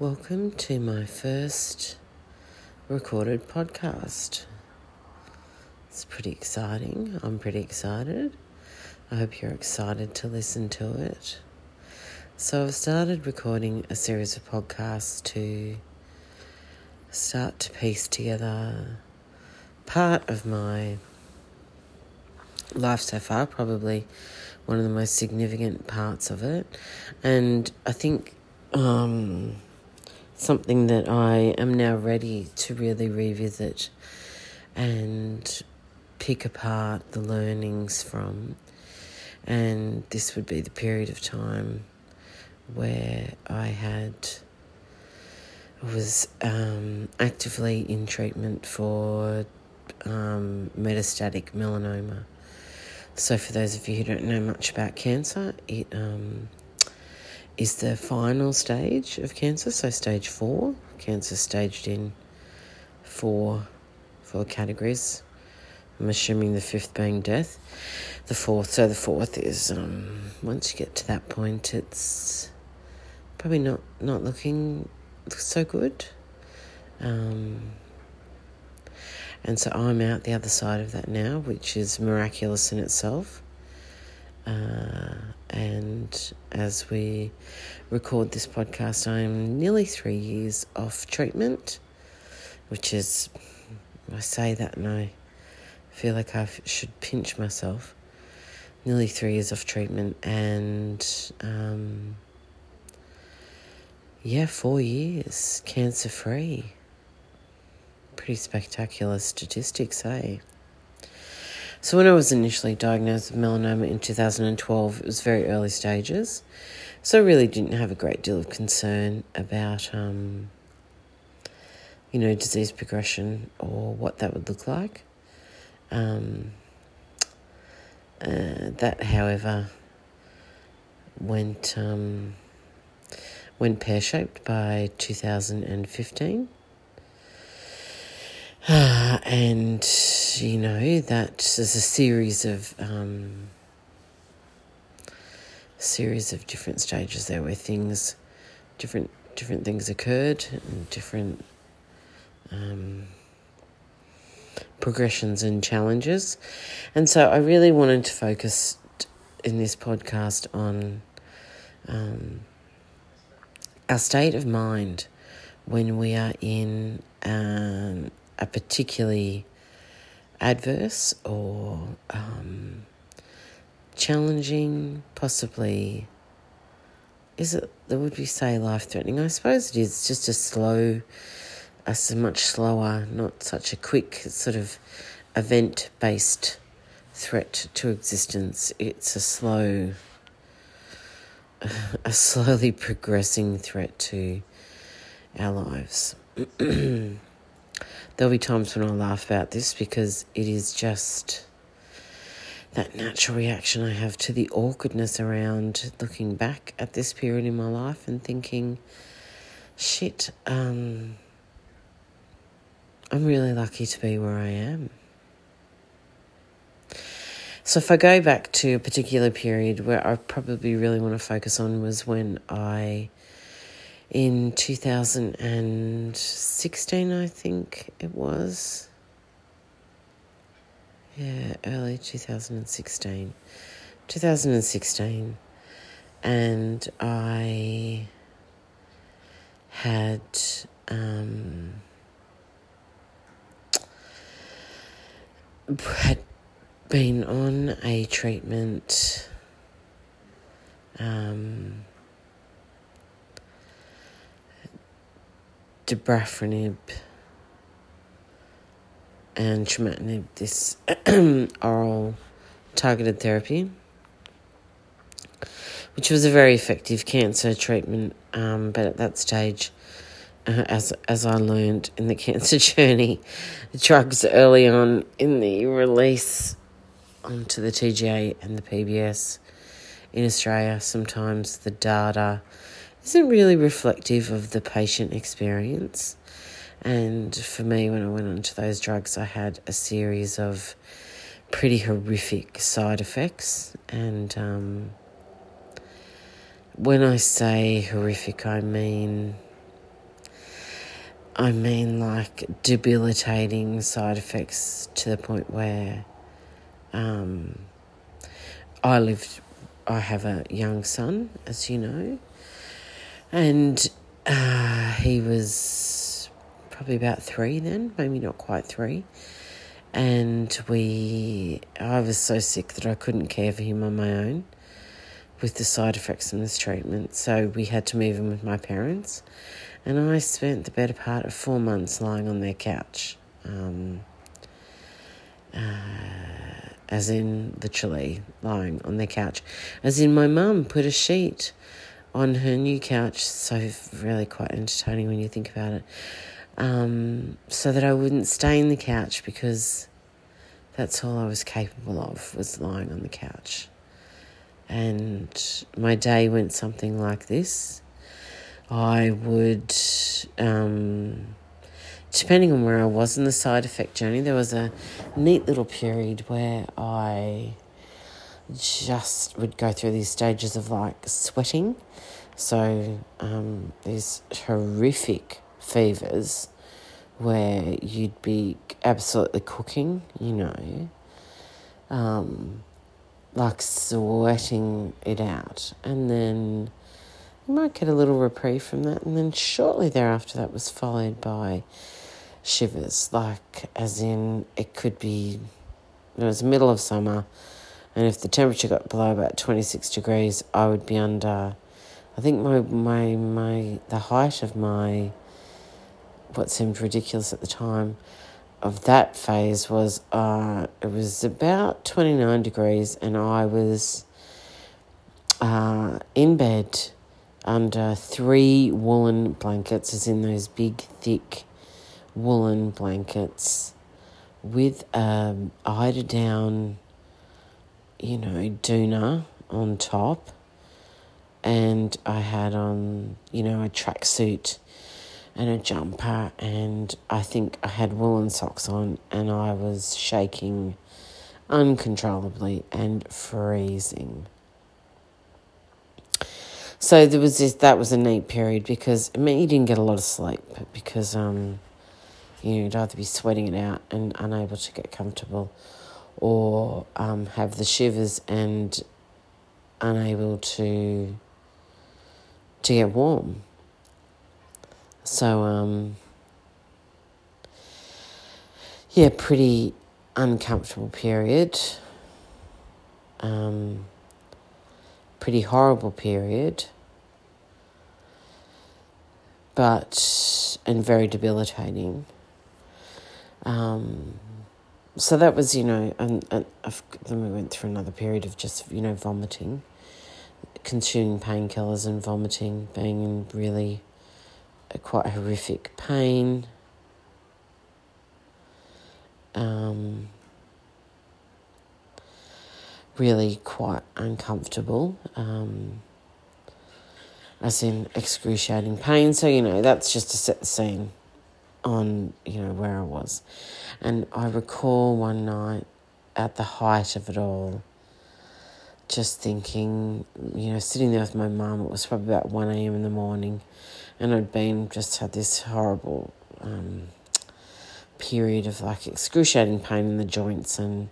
Welcome to my first recorded podcast. It's pretty exciting. I'm pretty excited. I hope you're excited to listen to it. So, I've started recording a series of podcasts to start to piece together part of my life so far, probably one of the most significant parts of it. And I think um, something that I am now ready to really revisit and pick apart the learnings from. And this would be the period of time where I had was um, actively in treatment for um, metastatic melanoma. So, for those of you who don't know much about cancer, it um, is the final stage of cancer, so stage four. Cancer staged in four, four categories. I'm assuming the fifth being death. The fourth, so the fourth is um, once you get to that point, it's probably not not looking so good. Um, and so I'm out the other side of that now, which is miraculous in itself. Uh, as we record this podcast, I'm nearly three years off treatment, which is, I say that and I feel like I should pinch myself. Nearly three years off treatment, and um, yeah, four years cancer free. Pretty spectacular statistics, eh? So, when I was initially diagnosed with melanoma in 2012, it was very early stages. So, I really didn't have a great deal of concern about, um, you know, disease progression or what that would look like. Um, uh, that, however, went um, went pear shaped by 2015. And you know that there's a series of um, series of different stages there where things different different things occurred and different um, progressions and challenges. And so I really wanted to focus in this podcast on um, our state of mind when we are in um, a particularly adverse or um, challenging, possibly. Is it, would we say life threatening? I suppose it is just a slow, a much slower, not such a quick sort of event based threat to existence. It's a slow, a slowly progressing threat to our lives. There'll be times when I'll laugh about this because it is just that natural reaction I have to the awkwardness around looking back at this period in my life and thinking, shit, um, I'm really lucky to be where I am. So, if I go back to a particular period where I probably really want to focus on was when I in 2016, I think it was. Yeah, early 2016. 2016. And I had um, had been on a treatment um, dabrafenib and trametinib, this oral targeted therapy, which was a very effective cancer treatment. Um, but at that stage, uh, as as I learned in the cancer journey, the drugs early on in the release onto the TGA and the PBS in Australia, sometimes the data isn't really reflective of the patient experience. And for me, when I went onto those drugs, I had a series of pretty horrific side effects. And um, when I say horrific, I mean I mean, like debilitating side effects to the point where um, I lived, I have a young son, as you know, and uh, he was probably about three then, maybe not quite three. And we, I was so sick that I couldn't care for him on my own with the side effects from this treatment. So we had to move him with my parents. And I spent the better part of four months lying on their couch. Um, uh, as in literally lying on their couch. As in, my mum put a sheet on her new couch. So, really quite entertaining when you think about it. Um, so that I wouldn't stay in the couch because that's all I was capable of was lying on the couch. And my day went something like this. I would, um, depending on where I was in the side effect journey, there was a neat little period where I just would go through these stages of like sweating. So, um, these horrific fevers where you'd be absolutely cooking, you know, um, like sweating it out. And then you might get a little reprieve from that. And then shortly thereafter, that was followed by shivers, like as in it could be, it was middle of summer. And if the temperature got below about 26 degrees, I would be under, I think my, my, my, the height of my what seemed ridiculous at the time of that phase was uh, it was about 29 degrees and I was uh, in bed under three woolen blankets, as in those big, thick woolen blankets, with um, eider down, you know, doona on top. And I had on, you know, a tracksuit and a jumper, and I think I had woolen socks on, and I was shaking uncontrollably and freezing. So there was this, that was a neat period because I mean you didn't get a lot of sleep because um you know, you'd either be sweating it out and unable to get comfortable or um, have the shivers and unable to to get warm. So, um, yeah, pretty uncomfortable period. Um, pretty horrible period. But, and very debilitating. Um, so that was, you know, and, and then we went through another period of just, you know, vomiting, consuming painkillers and vomiting, being in really quite horrific pain. Um, really quite uncomfortable, um, as in excruciating pain. So, you know, that's just to set the scene on, you know, where I was. And I recall one night at the height of it all, just thinking, you know, sitting there with my mum, it was probably about 1 a.m. in the morning and I'd been just had this horrible um, period of like excruciating pain in the joints and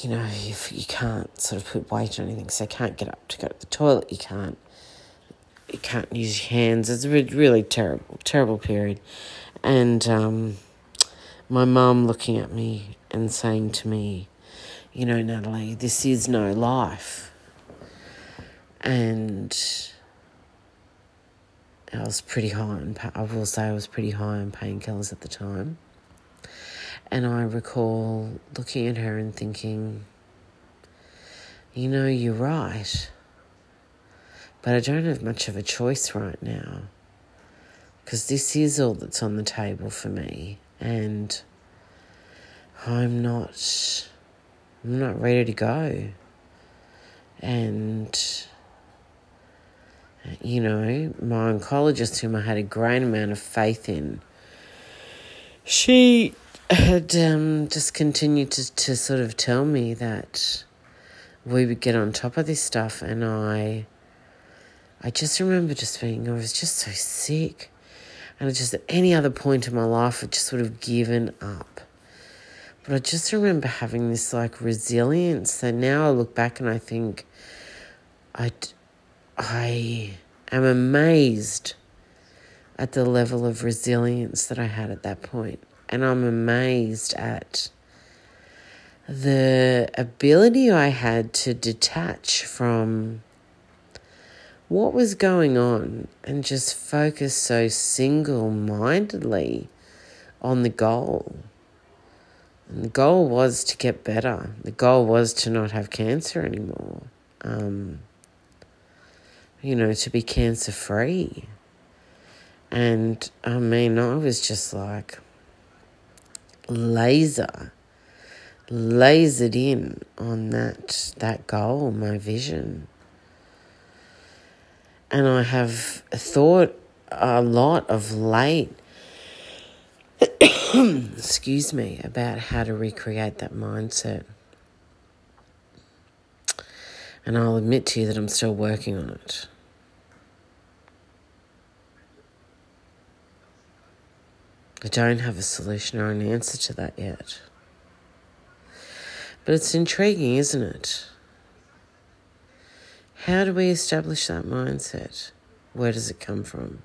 you know if you can't sort of put weight on anything so you can't get up to go to the toilet you can't you can't use your hands it's a really terrible terrible period and um, my mum looking at me and saying to me you know natalie this is no life and I was pretty high on, I will say I was pretty high on painkillers at the time. And I recall looking at her and thinking, you know, you're right. But I don't have much of a choice right now. Because this is all that's on the table for me. And I'm not, I'm not ready to go. And you know, my oncologist, whom I had a great amount of faith in, she had um, just continued to, to sort of tell me that we would get on top of this stuff, and I, I just remember just being, I was just so sick. And just at any other point in my life, I just would have given up. But I just remember having this like resilience that now I look back and I think I, I am amazed at the level of resilience that I had at that point. And I'm amazed at the ability I had to detach from what was going on and just focus so single mindedly on the goal. And the goal was to get better. The goal was to not have cancer anymore. Um, you know, to be cancer free. And I mean, I was just like laser, lasered in on that that goal, my vision. And I have thought a lot of late, excuse me, about how to recreate that mindset. And I'll admit to you that I'm still working on it. I don't have a solution or an answer to that yet. But it's intriguing, isn't it? How do we establish that mindset? Where does it come from?